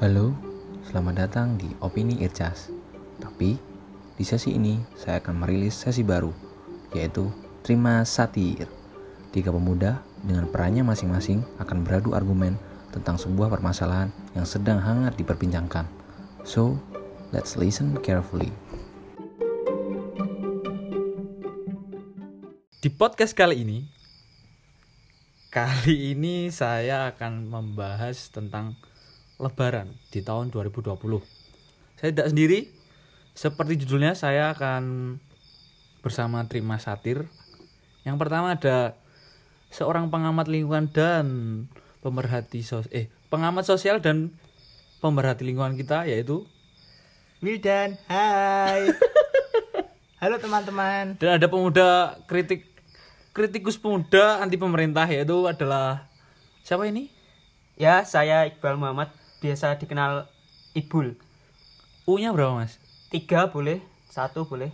Halo, selamat datang di Opini Ircas. Tapi, di sesi ini saya akan merilis sesi baru, yaitu Terima Satir. Tiga pemuda dengan perannya masing-masing akan beradu argumen tentang sebuah permasalahan yang sedang hangat diperbincangkan. So, let's listen carefully. Di podcast kali ini, kali ini saya akan membahas tentang Lebaran di tahun 2020. Saya tidak sendiri, seperti judulnya saya akan bersama Trima Satir. Yang pertama ada seorang pengamat lingkungan dan pemerhati sos eh pengamat sosial dan pemerhati lingkungan kita yaitu Wildan, hai. Halo teman-teman. dan ada pemuda kritik kritikus pemuda anti pemerintah yaitu adalah siapa ini? Ya, saya Iqbal Muhammad, biasa dikenal Ibul. U-nya berapa, Mas? Tiga boleh, satu boleh,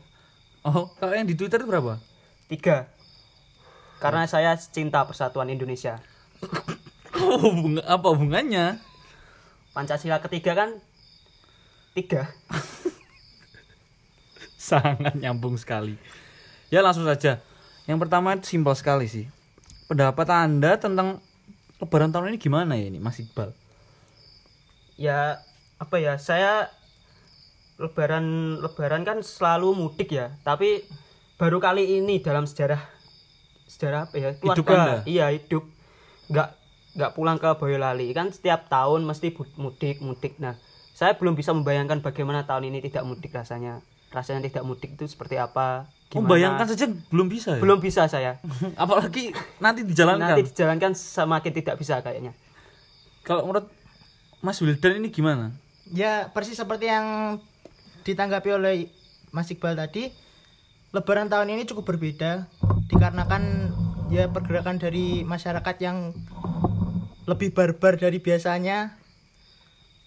Oh, kalau yang di Twitter itu berapa? tiga. Karena saya cinta persatuan Indonesia. Oh, bunga, apa hubungannya? Pancasila ketiga kan tiga. Sangat nyambung sekali. Ya langsung saja. Yang pertama simpel sekali sih. Pendapat Anda tentang Lebaran tahun ini gimana ya ini, Mas Iqbal? Ya, apa ya? Saya lebaran lebaran kan selalu mudik ya, tapi baru kali ini dalam sejarah sejarah apa ya? Hidup Anda? keluarga. Iya, hidup. Nggak nggak pulang ke Boyolali kan setiap tahun mesti mudik mudik. Nah, saya belum bisa membayangkan bagaimana tahun ini tidak mudik rasanya. Rasanya tidak mudik itu seperti apa? Gimana? Membayangkan saja belum bisa ya? belum bisa saya. Apalagi nanti dijalankan. Nanti dijalankan semakin tidak bisa kayaknya. Kalau menurut Mas Wildan ini gimana? Ya persis seperti yang ditanggapi oleh Mas Iqbal tadi Lebaran tahun ini cukup berbeda Dikarenakan ya pergerakan dari masyarakat yang lebih barbar dari biasanya.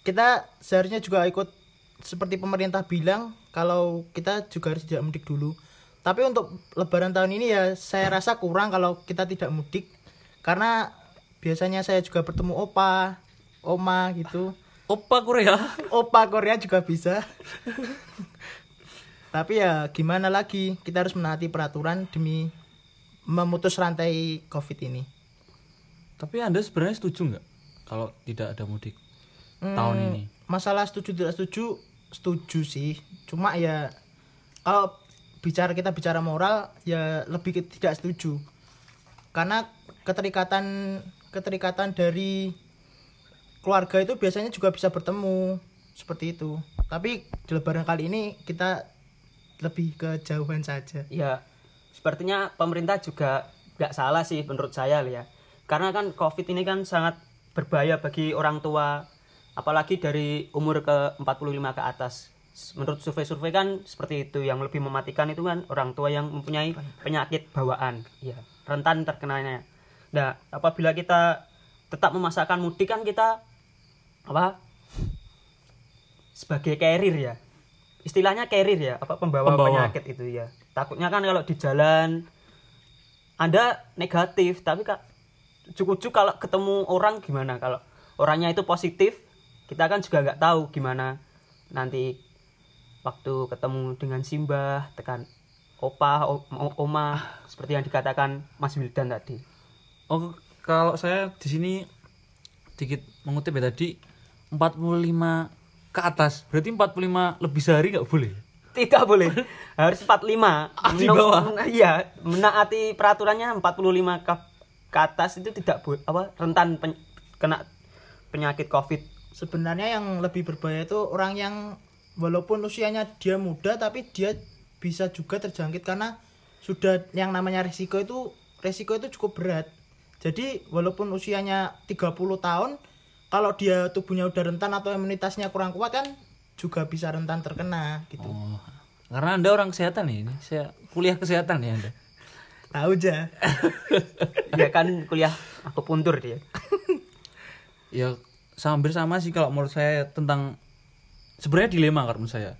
Kita seharusnya juga ikut seperti pemerintah bilang Kalau kita juga harus tidak mudik dulu. Tapi untuk lebaran tahun ini ya saya rasa kurang kalau kita tidak mudik. Karena biasanya saya juga bertemu opa, oma gitu Opa Korea. Opa Korea juga bisa. Tapi ya gimana lagi, kita harus menaati peraturan demi memutus rantai Covid ini. Tapi Anda sebenarnya setuju nggak kalau tidak ada mudik tahun Hmm, ini? Masalah setuju tidak setuju, setuju sih. Cuma ya kalau bicara kita bicara moral ya lebih tidak setuju. Karena keterikatan keterikatan dari keluarga itu biasanya juga bisa bertemu seperti itu. Tapi di lebaran kali ini kita lebih ke jauhan saja. Ya, sepertinya pemerintah juga nggak salah sih menurut saya ya. Karena kan COVID ini kan sangat berbahaya bagi orang tua, apalagi dari umur ke 45 ke atas. Menurut survei-survei kan seperti itu, yang lebih mematikan itu kan orang tua yang mempunyai penyakit bawaan, ya rentan terkenanya. Nah, apabila kita tetap memasakkan mudik kan kita apa? Sebagai carrier ya. Istilahnya carrier ya apa pembawa, Pembawa. penyakit itu ya. Takutnya kan kalau di jalan anda negatif tapi kak cukup kalau ketemu orang gimana? Kalau orangnya itu positif kita kan juga nggak tahu gimana. Nanti waktu ketemu dengan simbah tekan opa o- oma seperti yang dikatakan Mas Wildan tadi. Oh, kalau saya di sini dikit mengutip ya tadi 45 ke atas. Berarti 45 lebih sehari nggak boleh. tidak boleh harus 45 Ah, di bawah. iya menaati peraturannya 45 ke, ke atas itu tidak boleh apa rentan pen- kena penyakit covid Sebenarnya yang lebih berbahaya itu orang yang walaupun usianya dia muda tapi dia bisa juga terjangkit karena sudah yang namanya resiko itu resiko itu cukup berat. Jadi walaupun usianya 30 tahun kalau dia tubuhnya udah rentan atau imunitasnya kurang kuat kan juga bisa rentan terkena gitu. Oh, karena Anda orang kesehatan ya ini. Saya kuliah kesehatan ya Anda. Tahu aja. ya kan kuliah aku puntur dia Ya hampir sama sih kalau menurut saya tentang sebenarnya dilema kalau menurut saya.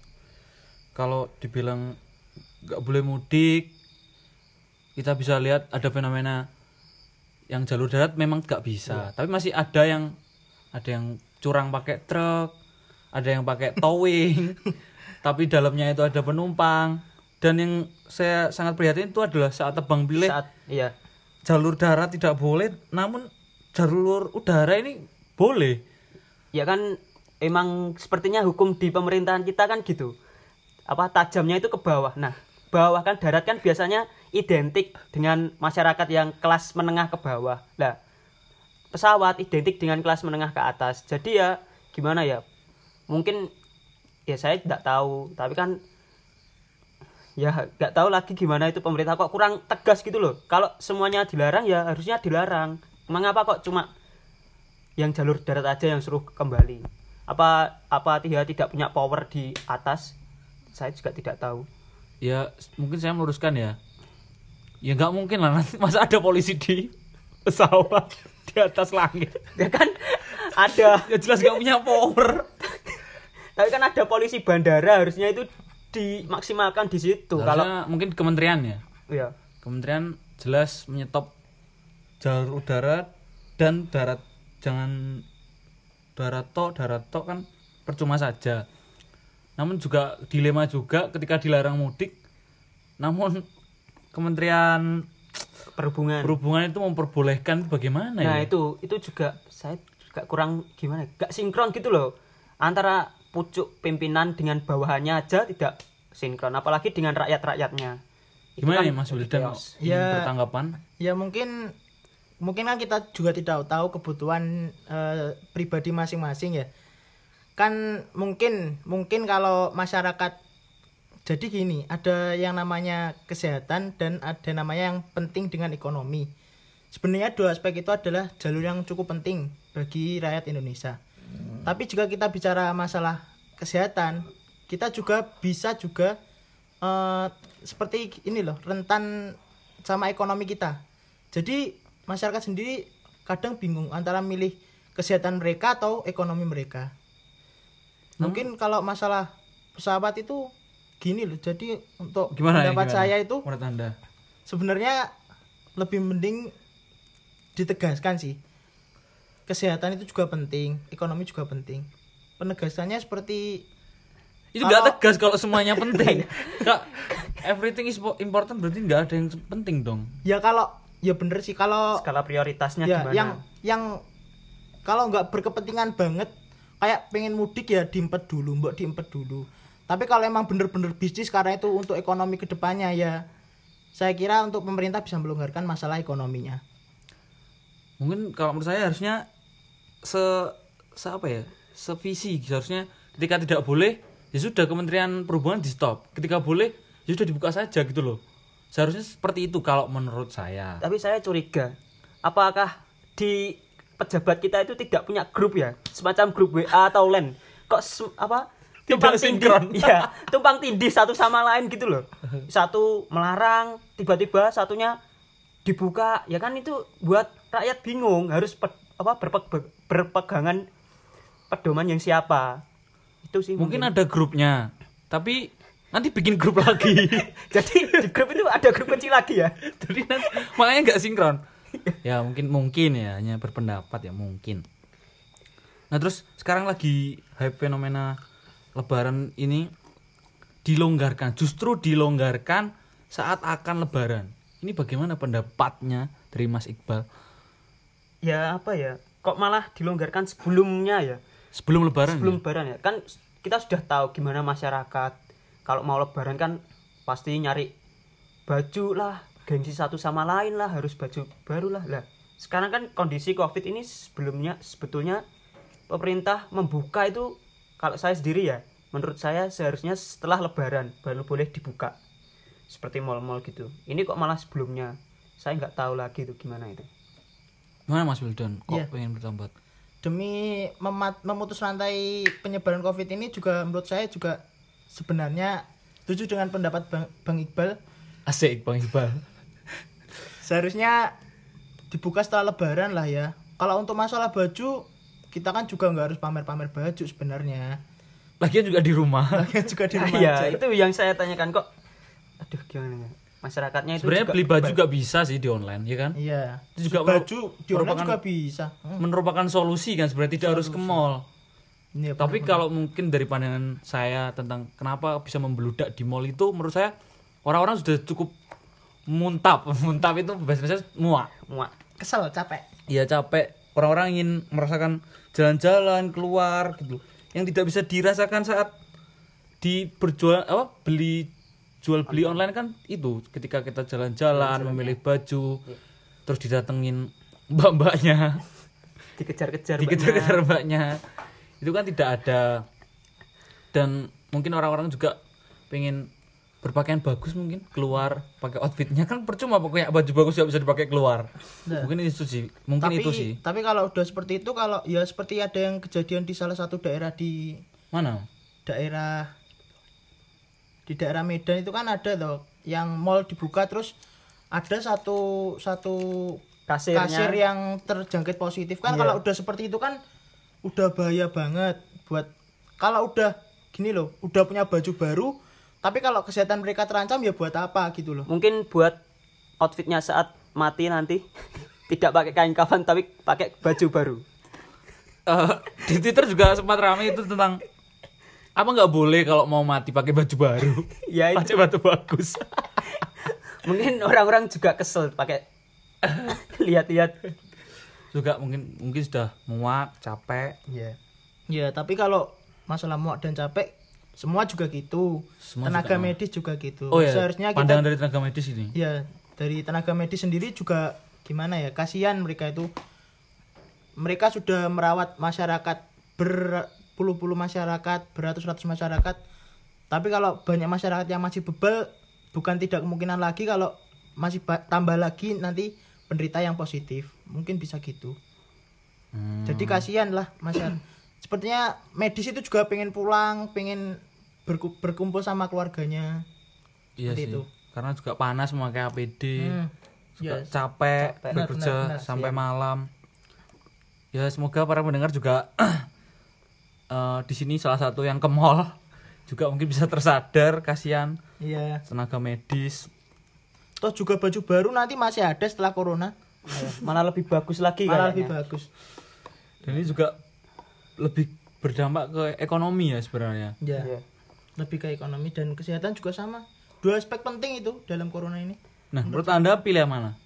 Kalau dibilang nggak boleh mudik, kita bisa lihat ada fenomena yang jalur darat memang nggak bisa, tapi masih ada yang ada yang curang pakai truk ada yang pakai towing tapi dalamnya itu ada penumpang. Dan yang saya sangat prihatin itu adalah saat tebang pilih saat iya. jalur darat tidak boleh namun jalur udara ini boleh. Ya kan emang sepertinya hukum di pemerintahan kita kan gitu. Apa tajamnya itu ke bawah. Nah bawah kan darat kan biasanya identik dengan masyarakat yang kelas menengah ke bawah. Lah pesawat identik dengan kelas menengah ke atas. Jadi ya gimana ya? Mungkin ya saya tidak tahu. Tapi kan ya nggak tahu lagi gimana itu pemerintah. Kok kurang tegas gitu loh? Kalau semuanya dilarang ya harusnya dilarang. Mengapa kok cuma yang jalur darat aja yang suruh kembali? Apa apa dia tidak punya power di atas? Saya juga tidak tahu. Ya mungkin saya meluruskan ya. Ya nggak mungkin lah nanti masa ada polisi di pesawat di atas langit. Ya kan? Ada. Ya jelas nggak punya power. Tapi kan ada polisi bandara harusnya itu dimaksimalkan di situ. Kalau mungkin kementerian ya. Ya kementerian jelas menyetop jalur udara dan darat. Jangan darat tok darat tok kan percuma saja. Namun juga dilema juga ketika dilarang mudik. Namun kementerian perhubungan. Perhubungan itu memperbolehkan bagaimana nah ya? itu itu juga saya juga kurang gimana gak sinkron gitu loh. Antara pucuk pimpinan dengan bawahannya aja tidak sinkron apalagi dengan rakyat-rakyatnya. Itu gimana kan nih Mas Wildan? Ya. bertanggapan? ya mungkin mungkin kan kita juga tidak tahu kebutuhan eh, pribadi masing-masing ya. Kan mungkin mungkin kalau masyarakat jadi gini ada yang namanya kesehatan dan ada namanya yang penting dengan ekonomi. Sebenarnya dua aspek itu adalah jalur yang cukup penting bagi rakyat Indonesia. Tapi jika kita bicara masalah kesehatan kita juga bisa juga eh, seperti ini loh rentan sama ekonomi kita. Jadi masyarakat sendiri kadang bingung antara milih kesehatan mereka atau ekonomi mereka. Mungkin kalau masalah pesawat itu gini loh jadi untuk gimana ya, pendapat gimana? saya itu menurut anda? sebenarnya lebih mending ditegaskan sih. Kesehatan itu juga penting ekonomi juga penting. Penegasannya seperti itu nggak Kalau- tegas kalau semuanya penting. Kak everything is important berarti nggak ada yang penting dong. Ya kalau ya bener sih kalau skala prioritasnya ya gimana? yang yang kalau nggak berkepentingan banget kayak pengen mudik ya diempet dulu mbok diempet dulu tapi kalau emang bener-bener bisnis karena itu untuk ekonomi ke depannya ya saya kira untuk pemerintah bisa melonggarkan masalah ekonominya. Mungkin kalau menurut saya harusnya se, se apa ya? Sevisi seharusnya ketika tidak boleh ya sudah kementerian perhubungan di stop ketika boleh ya sudah dibuka saja gitu loh. Seharusnya seperti itu kalau menurut saya. Tapi saya curiga apakah di pejabat kita itu tidak punya grup ya? Semacam grup WA atau LAN. Kok apa Tidak tindih- ya tumpang tindih satu sama lain gitu loh. Satu melarang tiba-tiba satunya dibuka. Ya kan itu buat rakyat bingung harus pe- apa berpe- berpegangan pedoman yang siapa. Itu sih mungkin. ada grupnya tapi nanti bikin grup lagi. Jadi di grup itu ada grup kecil lagi ya? Jadi nanti, makanya nggak sinkron. Ya mungkin mungkin ya hanya berpendapat ya mungkin. Nah terus sekarang lagi hype fenomena lebaran ini dilonggarkan justru dilonggarkan saat akan lebaran. Ini bagaimana pendapatnya dari Mas Iqbal? Ya apa ya? Kok malah dilonggarkan sebelumnya ya? Sebelum lebaran sebelum ya? lebaran ya? Kan kita sudah tahu gimana masyarakat. Kalau mau lebaran kan pasti nyari baju lah gengsi satu sama lain lah harus baju baru lah. Lah sekarang kan kondisi covid ini sebelumnya sebetulnya pemerintah membuka itu kalau saya sendiri ya menurut saya seharusnya setelah lebaran baru boleh dibuka. Seperti mall-mall gitu. Ini kok malah sebelumnya? Saya nggak tahu lagi itu gimana itu. Gimana Mas Wildan? Kok Iya. pengen bertambat demi memat- memutus rantai penyebaran covid ini juga menurut saya juga sebenarnya setuju dengan pendapat bang, bang Iqbal. Asik Bang Iqbal. Seharusnya dibuka setelah lebaran lah ya. Kalau untuk masalah baju kita kan juga nggak harus pamer-pamer baju sebenarnya. Lagian juga di rumah. Lagian juga di rumah ya itu yang saya tanyakan kok aduh gimana ya? Masyarakatnya itu sebenarnya juga beli baju juga bisa sih di online ya kan? Iya. Itu juga baju di online juga bisa. Hmm. merupakan solusi kan sebenarnya tidak harus ke mall. Iya, tapi kalau mungkin dari pandangan saya tentang kenapa bisa membeludak di mall itu menurut saya orang-orang sudah cukup muntap. Muntap itu bahasa muak. Muak. Kesel, capek. Iya capek. Orang-orang ingin merasakan jalan-jalan keluar gitu. Yang tidak bisa dirasakan saat di berjual apa beli jual beli online kan itu. Ketika kita jalan-jalan memilih baju terus didatengin mbak-mbaknya. Dikejar-kejar dikejar-kejar mbaknya. Itu kan tidak ada. Dan mungkin orang-orang juga pengen berpakaian bagus mungkin keluar pakai outfitnya. Kan percuma pokoknya baju bagus nggak bisa dipakai keluar. Nah. mungkin itu sih mungkin tapi itu sih. tapi kalau udah seperti itu kalau ya seperti ada yang kejadian di salah satu daerah di mana? daerah di daerah Medan itu kan ada loh yang mall dibuka terus ada satu satu Kasirnya. kasir yang terjangkit positif. Kan kalau udah seperti itu kan udah bahaya banget buat kalau udah gini loh udah punya baju baru tapi kalau kesehatan mereka terancam ya buat apa gitu loh. Mungkin buat outfitnya saat mati nanti. Tidak pakai kain kafan tapi pakai baju baru. Eh, di Twitter juga sempat ramai itu tentang apa nggak boleh kalau mau mati pakai baju baru? Ya itu. pakai baju bagus. Mungkin orang-orang juga kesel pakai lihat-lihat. Juga mungkin mungkin sudah muak capek. Ya ya tapi kalau masalah muak dan capek semua juga gitu. Semua tenaga juga medis juga gitu. Oh ya seharusnya kita pandangan dari tenaga medis ini? Ya dari tenaga medis sendiri juga gimana ya kasihan mereka itu. Mereka sudah merawat masyarakat berpuluh-puluh masyarakat beratus-ratus masyarakat. Tapi kalau banyak masyarakat yang masih bebel bukan tidak kemungkinan lagi kalau masih ba- tambah lagi nanti penderita yang positif. Mungkin bisa gitu. Hmm. jadi kasihan lah masyarakat. Sepertinya medis itu juga pengen pulang pengen berku- berkumpul sama keluarganya iya seperti sih itu. karena juga panas memakai APD Hmm, juga ya. capek, Capek. bekerja Benar, benar, sampai malam ya semoga para pendengar juga eh, di sini salah satu yang ke mall juga mungkin bisa tersadar kasihan iya tenaga medis Toh juga baju baru nanti masih ada setelah corona. malah lebih bagus lagi Malah kayaknya. lebih bagus. dan ini juga lebih berdampak ke ekonomi ya sebenarnya Ya. Iya. Lebih ke ekonomi dan kesehatan juga sama. Dua aspek penting itu dalam corona ini. nah menurut anda pilih yang mana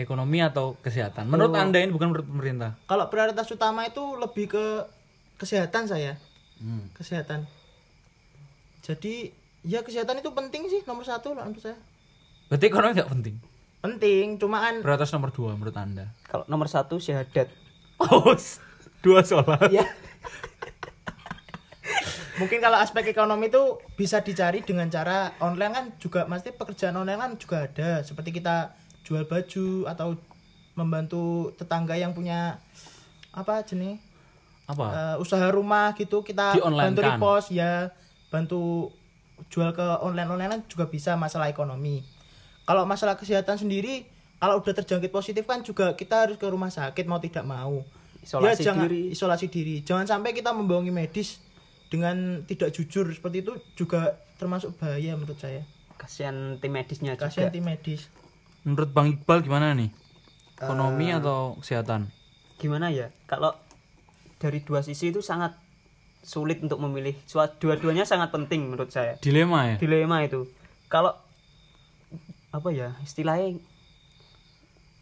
ekonomi atau kesehatan menurut anda ini bukan menurut pemerintah Kalau prioritas utama itu lebih ke kesehatan saya. Hmm. Kesehatan. Jadi ya kesehatan itu penting sih nomor satu lah menurut saya. berarti ekonomi nggak penting Penting, cuma kan prioritas nomor dua menurut anda kalau nomor satu syahadat oh dua sholat ya mungkin kalau aspek ekonomi itu bisa dicari dengan cara online kan juga pasti pekerjaan online kan juga ada. Seperti kita jual baju atau membantu tetangga yang punya apa jenis? Apa? Eh, usaha rumah gitu kita bantu repost ya bantu jual ke online. Online kan juga bisa masalah ekonomi. Kalau masalah kesehatan sendiri kalau udah terjangkit positif kan juga kita harus ke rumah sakit mau tidak mau. Isolasi ya, jangan, diri. isolasi diri. Jangan sampai kita membohongi medis dengan tidak jujur seperti itu juga termasuk bahaya menurut saya. Kasihan tim medisnya kasihan tim medis. Menurut bang Iqbal gimana nih? Ekonomi Eh. atau kesehatan? gimana ya? Kalau dari dua sisi itu sangat sulit untuk memilih. Dua-duanya sangat penting menurut saya. Dilema ya? Dilema itu. Kalau apa ya istilahnya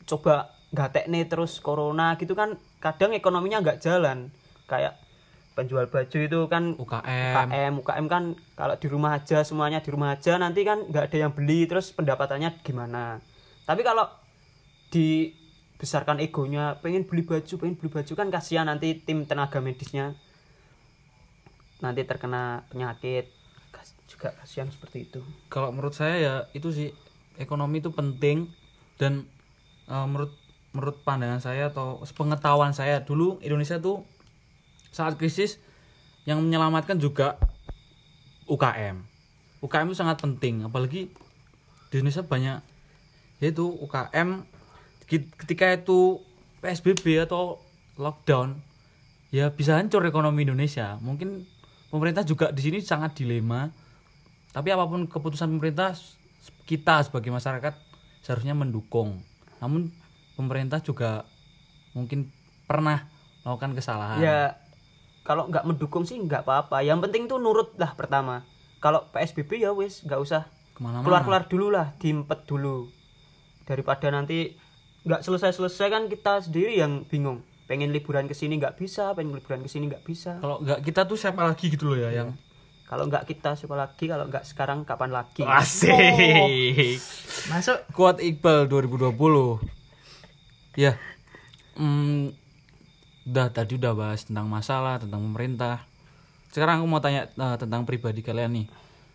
coba nggak nih terus corona gitu kan kadang ekonominya nggak jalan. Kayak penjual baju itu kan UKM UKM UKM kan kalau di rumah aja semuanya di rumah aja nanti kan nggak ada yang beli terus pendapatannya gimana? Tapi kalau dibesarkan egonya pengen beli baju pengen beli baju kan kasihan nanti tim tenaga medisnya. Nanti terkena penyakit juga kasihan seperti itu. Kalau menurut saya ya itu sih ekonomi itu penting dan eh, menurut menurut pandangan saya atau pengetahuan saya dulu Indonesia tuh saat krisis yang menyelamatkan juga UKM UKM itu sangat penting apalagi di Indonesia banyak yaitu UKM ketika itu PSBB atau lockdown ya bisa hancur ekonomi Indonesia mungkin pemerintah juga di sini sangat dilema tapi apa pun keputusan pemerintah kita sebagai masyarakat seharusnya mendukung. Namun pemerintah juga mungkin pernah melakukan kesalahan. ya kalau nggak mendukung sih nggak apa-apa yang penting tuh nurut lah pertama kalau PSBB ya wis nggak usah Ke mana-mana. keluar-keluar dulu lah diempet dulu daripada nanti nggak selesai-selesai kan kita sendiri yang bingung pengen liburan ke sini nggak bisa pengen liburan ke sini nggak bisa Kalau nggak kita tuh siapa lagi gitu loh ya yang kalau nggak kita siapa lagi kalau nggak sekarang kapan lagi asik. Masuk. Kuat Iqbal 2020. Ya. Hmm, udah tadi udah bahas tentang masalah, tentang pemerintah. Sekarang aku mau tanya eh, tentang pribadi kalian nih.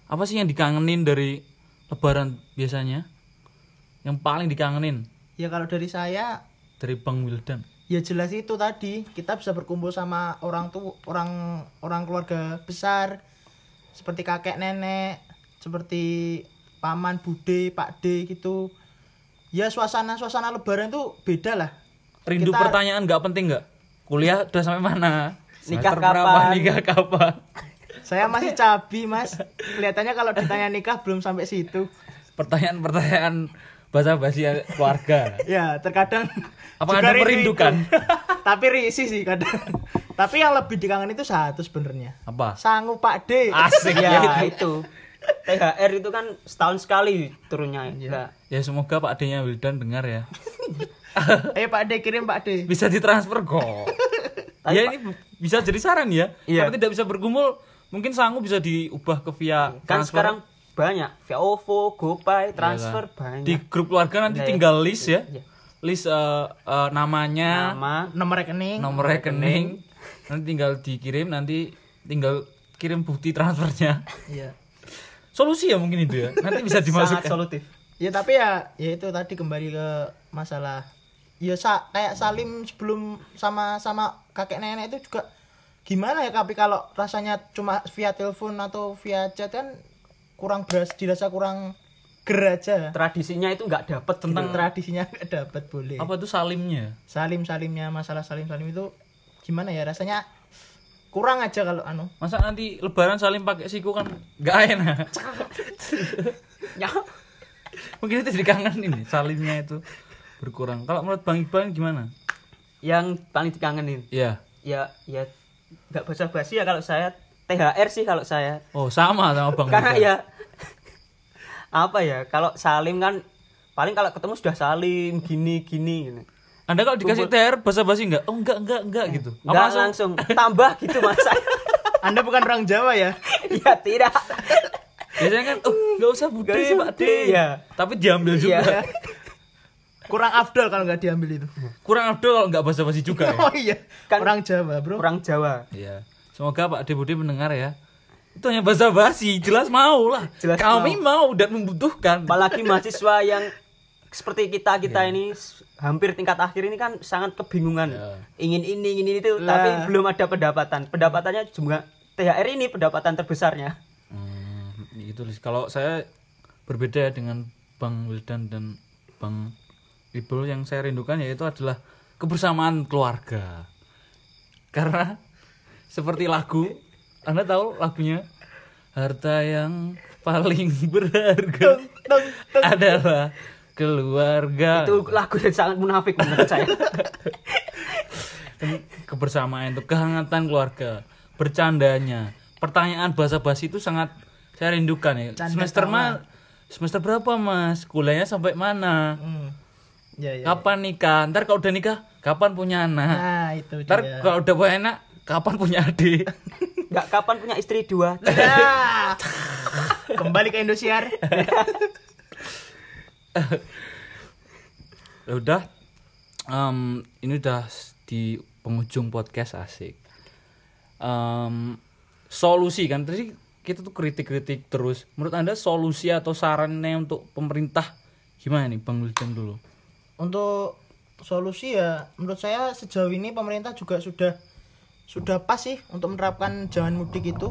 Apa sih yang dikangenin dari lebaran biasanya? Yang paling dikangenin Ya kalau dari saya dari Bang Wildan. ya jelas itu tadi kita bisa berkumpul sama orang tuh orang orang keluarga besar seperti kakek nenek seperti paman bude pak d gitu ya suasana suasana lebaran tuh beda lah Rindu Kita- pertanyaan nggak penting nggak? Kuliah udah sampai mana? Nikah Semester berapa? kapan? Nikah kapan? saya masih cabi mas kelihatannya kalau ditanya nikah belum sampai situ Pertanyaan-pertanyaan bahasa basi keluarga. ya terkadang Apa Anda rindu merindukan? tapi risih sih kadang tapi yang lebih dikangen itu satu sebenarnya Apa? sangu pak d Asik ya gitu. itu THR itu kan setahun sekali turunnya ya Ya semoga Pak D-nya Wildan dengar ya. ayo pak d kirim pak d Bisa ditransfer kok. ya ini bisa jadi saran ya. Iya. Kalau tidak bisa bergumul, mungkin sangu bisa diubah ke via kan transfer. sekarang banyak via OVO, GoPay, transfer banyak. di grup keluarga nanti Iya, tinggal list ya. Iya. List eh, eh, namanya, Nama nomor rekening nomor rekening, nanti tinggal dikirim, nanti tinggal kirim bukti transfernya. iya Solusi ya mungkin itu ya. Nanti bisa sangat dimasukkan. solutif. ya tapi ya ya itu tadi kembali ke masalah ya sa kayak Salim sebelum sama sama kakek nenek itu juga gimana ya tapi kalau rasanya cuma via telepon atau via chat kan kurang beras dirasa kurang ger aja Tradisinya itu nggak dapet tentang gitu. tradisinya nggak dapat boleh Apa itu salimnya? salim salimnya masalah salim salim itu gimana ya rasanya kurang aja kalau anu Masa nanti lebaran salim pakai siku kan nggak enak. Ya. Mungkin itu dikangenin nih salimnya itu berkurang. Kalau menurut Bang Iqbal gimana? Yang paling dikangenin. Iya. Ya ya nggak basa-basi ya kalau saya THR sih kalau saya. Oh, sama sama Bang Karena Iqbal. ya apa ya kalau salim kan paling kalau ketemu sudah salim gini gini gitu. Anda kalau dikasih THR basa-basi enggak? Oh, enggak, enggak, enggak gitu. Apa Nggak langsung? langsung tambah gitu mas saya. anda bukan orang Jawa ya ya tidak. Biasanya kan, oh, enggak usah bude, usah Pak D. ya. Tapi diambil juga. Iya. Kurang afdol kalau nggak diambil itu Kurang abdul kalau enggak basa-basi juga ya. oh iya Kan- orang Jawa bro Orang Jawa. Iya. Semoga Pak D Bude mendengar ya. Itu hanya basa-basi, jelas mau lah. Jelas Kami mau. dan membutuhkan. Apalagi mahasiswa yang seperti kita kita ini s- hampir tingkat akhir ini kan sangat kebingungan. Iya. Ingin ini, ingin itu, Lah. tapi belum ada pendapatan. Pendapatannya cuma THR ini pendapatan terbesarnya. Hmm, Lis. Kalau saya berbeda dengan Bang Wildan dan Bang Iqbal yang saya rindukan yaitu adalah kebersamaan keluarga. Karena seperti lagu, Anda tahu lagunya harta yang paling berharga adalah keluarga. Itu lagu yang sangat munafik menurut saya. kebersamaan itu kehangatan keluarga, bercandanya, pertanyaan basa-basi itu sangat saya rindukan ya. Canda semester tawa. ma semester berapa mas? Kuliahnya sampai mana? hmm. Ya, ya, Kapan nikah? Ntar kalau udah nikah, kapan punya anak? nah itu Ntar dia kalau udah punya anak, kapan punya adik? Nggak kapan punya istri dua. Ya. kembali ke Indosiar Ya udah, em, ini udah di penghujung podcast asik. Em, solusi kan tadi kita tuh kritik-kritik terus. Menurut anda solusi atau sarannya untuk pemerintah gimana nih, Bang Wildan dulu? Untuk solusi ya menurut saya sejauh ini pemerintah juga sudah sudah pas sih untuk menerapkan jangan mudik itu.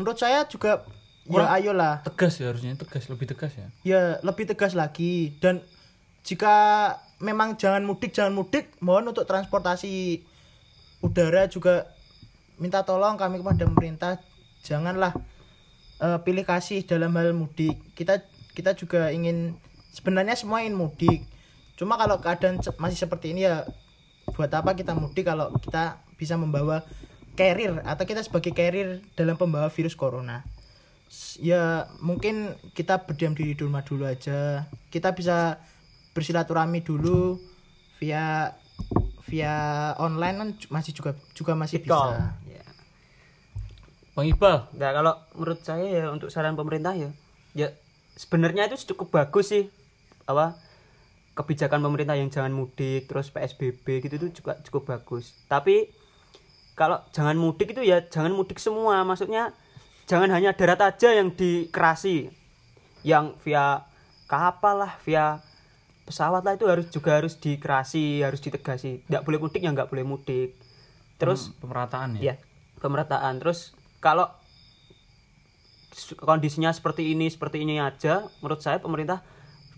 Menurut saya juga ya ayolah. Tegas ya harusnya tegas, lebih tegas ya. ya lebih tegas lagi. Dan jika memang jangan mudik jangan mudik mohon untuk transportasi udara juga minta tolong kami kepada pemerintah janganlah eh, pilih kasih dalam hal mudik. Kita kita juga ingin sebenarnya semua ingin mudik cuma kalau keadaan masih seperti ini ya buat apa kita mudik kalau kita bisa membawa carrier atau kita sebagai carrier dalam pembawa virus corona? Ya mungkin kita berdiam diri di rumah dulu aja. Kita bisa bersilaturahmi dulu via via online kan masih juga juga masih bisa. Ya. Bang Iqbal. Nah, kalau menurut saya ya untuk saran pemerintah ya ya sebenarnya itu cukup bagus sih. Apa kebijakan pemerintah yang jangan mudik terus PSBB gitu itu juga cukup bagus. Tapi kalau jangan mudik itu ya jangan mudik semua. Maksudnya jangan hanya darat aja yang dikerasi. Yang via kapal lah, via pesawat lah itu harus juga harus dikerasi, harus ditegasi. Nggak boleh mudik ya nggak boleh mudik. Terus Hmm, pemerataan ya ya pemerataan terus kalau kondisinya seperti ini seperti ini aja menurut saya pemerintah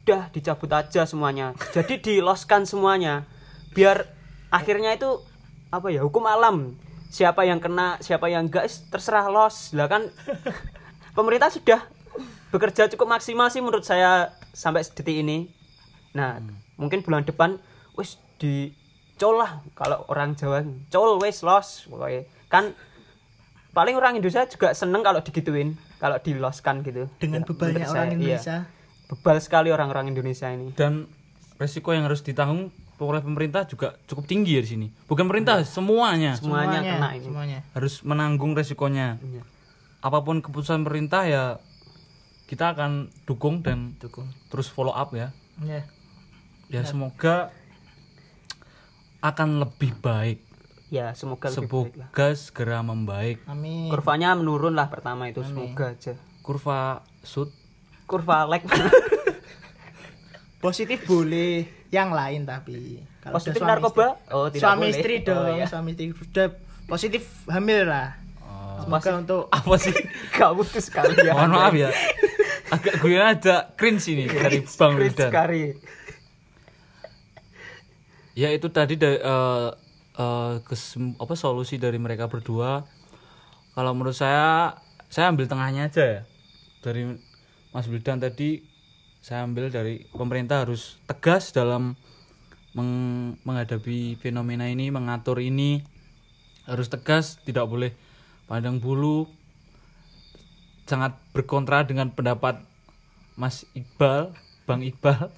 udah dicabut aja semuanya. Jadi diloskan semuanya. Biar akhirnya itu apa ya hukum alam. Siapa yang kena siapa yang enggak terserah los. Lah kan pemerintah sudah bekerja cukup maksimal sih menurut saya sampai detik ini. Nah mungkin bulan depan wis di col lah kalau orang Jawa. Col wis los pokoknya. Kan paling orang Indonesia juga seneng kalau digituin kalau diloskan gitu. Dengan Ya, bebannya orang saya, iya. Bebal sekali orang-orang Indonesia ini. Dan resiko yang harus ditanggung oleh pemerintah juga cukup tinggi ya di sini. Bukan pemerintah semuanya. Semuanya, kena ini. semuanya. Harus menanggung resikonya. Iya. apa pun keputusan pemerintah ya kita akan dukung dan dukung. terus follow up ya. Ya ya semoga akan lebih baik. Ya semoga lebih baik lah. Semoga segera membaik. Amin. Kurvanya menurun lah pertama itu semoga aja. Kurva sud kurva like positif boleh yang lain tapi. Kalau positif udah suami narkoba? Istri- oh tidak suami boleh. istri Oh, dong iya. suami istri sudah positif hamil lah. Semoga untuk apa sih? Gak butuh sekali ya. Mohon maaf ya. Agak gue ada cringe ini dari bang Wildan sekali. Ya itu tadi da- eh, eh, kesem- apa solusi dari mereka berdua. Kalau menurut saya saya ambil tengahnya aja ya. Dari Mas Wildan tadi saya ambil dari pemerintah harus tegas dalam meng- menghadapi fenomena ini mengatur ini. Harus tegas tidak boleh pandang bulu. Sangat berkontra dengan pendapat Mas Iqbal Bang Iqbal.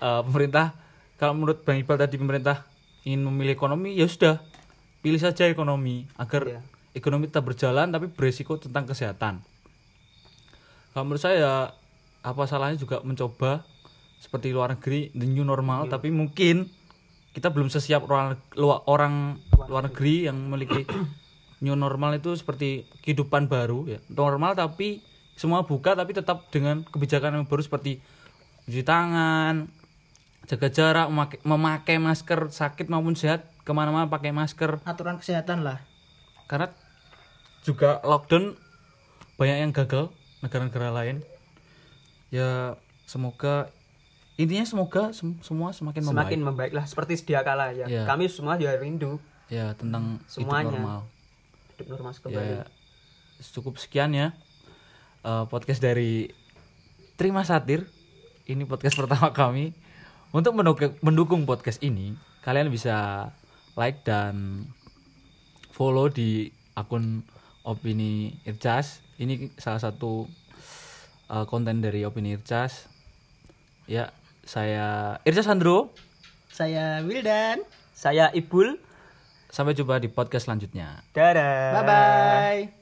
Eh, pemerintah kalau menurut Bang Iqbal tadi pemerintah ingin memilih ekonomi ya sudah pilih saja ekonomi agar Iya. ekonomi tetap berjalan tapi beresiko tentang kesehatan kalau menurut saya apa salahnya juga mencoba seperti luar negeri the new normal tapi mungkin kita belum sesiap orang luar, orang luar negeri yang memiliki new normal itu seperti kehidupan baru ya. Normal tapi semua buka tapi tetap dengan kebijakan yang baru seperti cuci tangan jaga jarak memakai, memakai masker sakit maupun sehat ke mana-mana pakai masker. Aturan kesehatan lah. Karena juga lockdown banyak yang gagal negara-negara lain ya semoga intinya semoga sem- semua semakin membaik. Semakin membaik lah seperti sedia kala ya. Iya. kami semua ya rindu. Ya tentang Semuanya. hidup normal. Hidup normal kembali. ya cukup sekian ya eh, podcast dari Terima Satir. Ini podcast pertama kami. Untuk mendukung, mendukung podcast ini kalian bisa like dan follow di akun opini Ircas ini salah satu eh, konten dari opini Ircas. Ya saya Ircas Sandro saya Wildan. Saya Ibul. Sampai jumpa di podcast selanjutnya. Dadah. Bye bye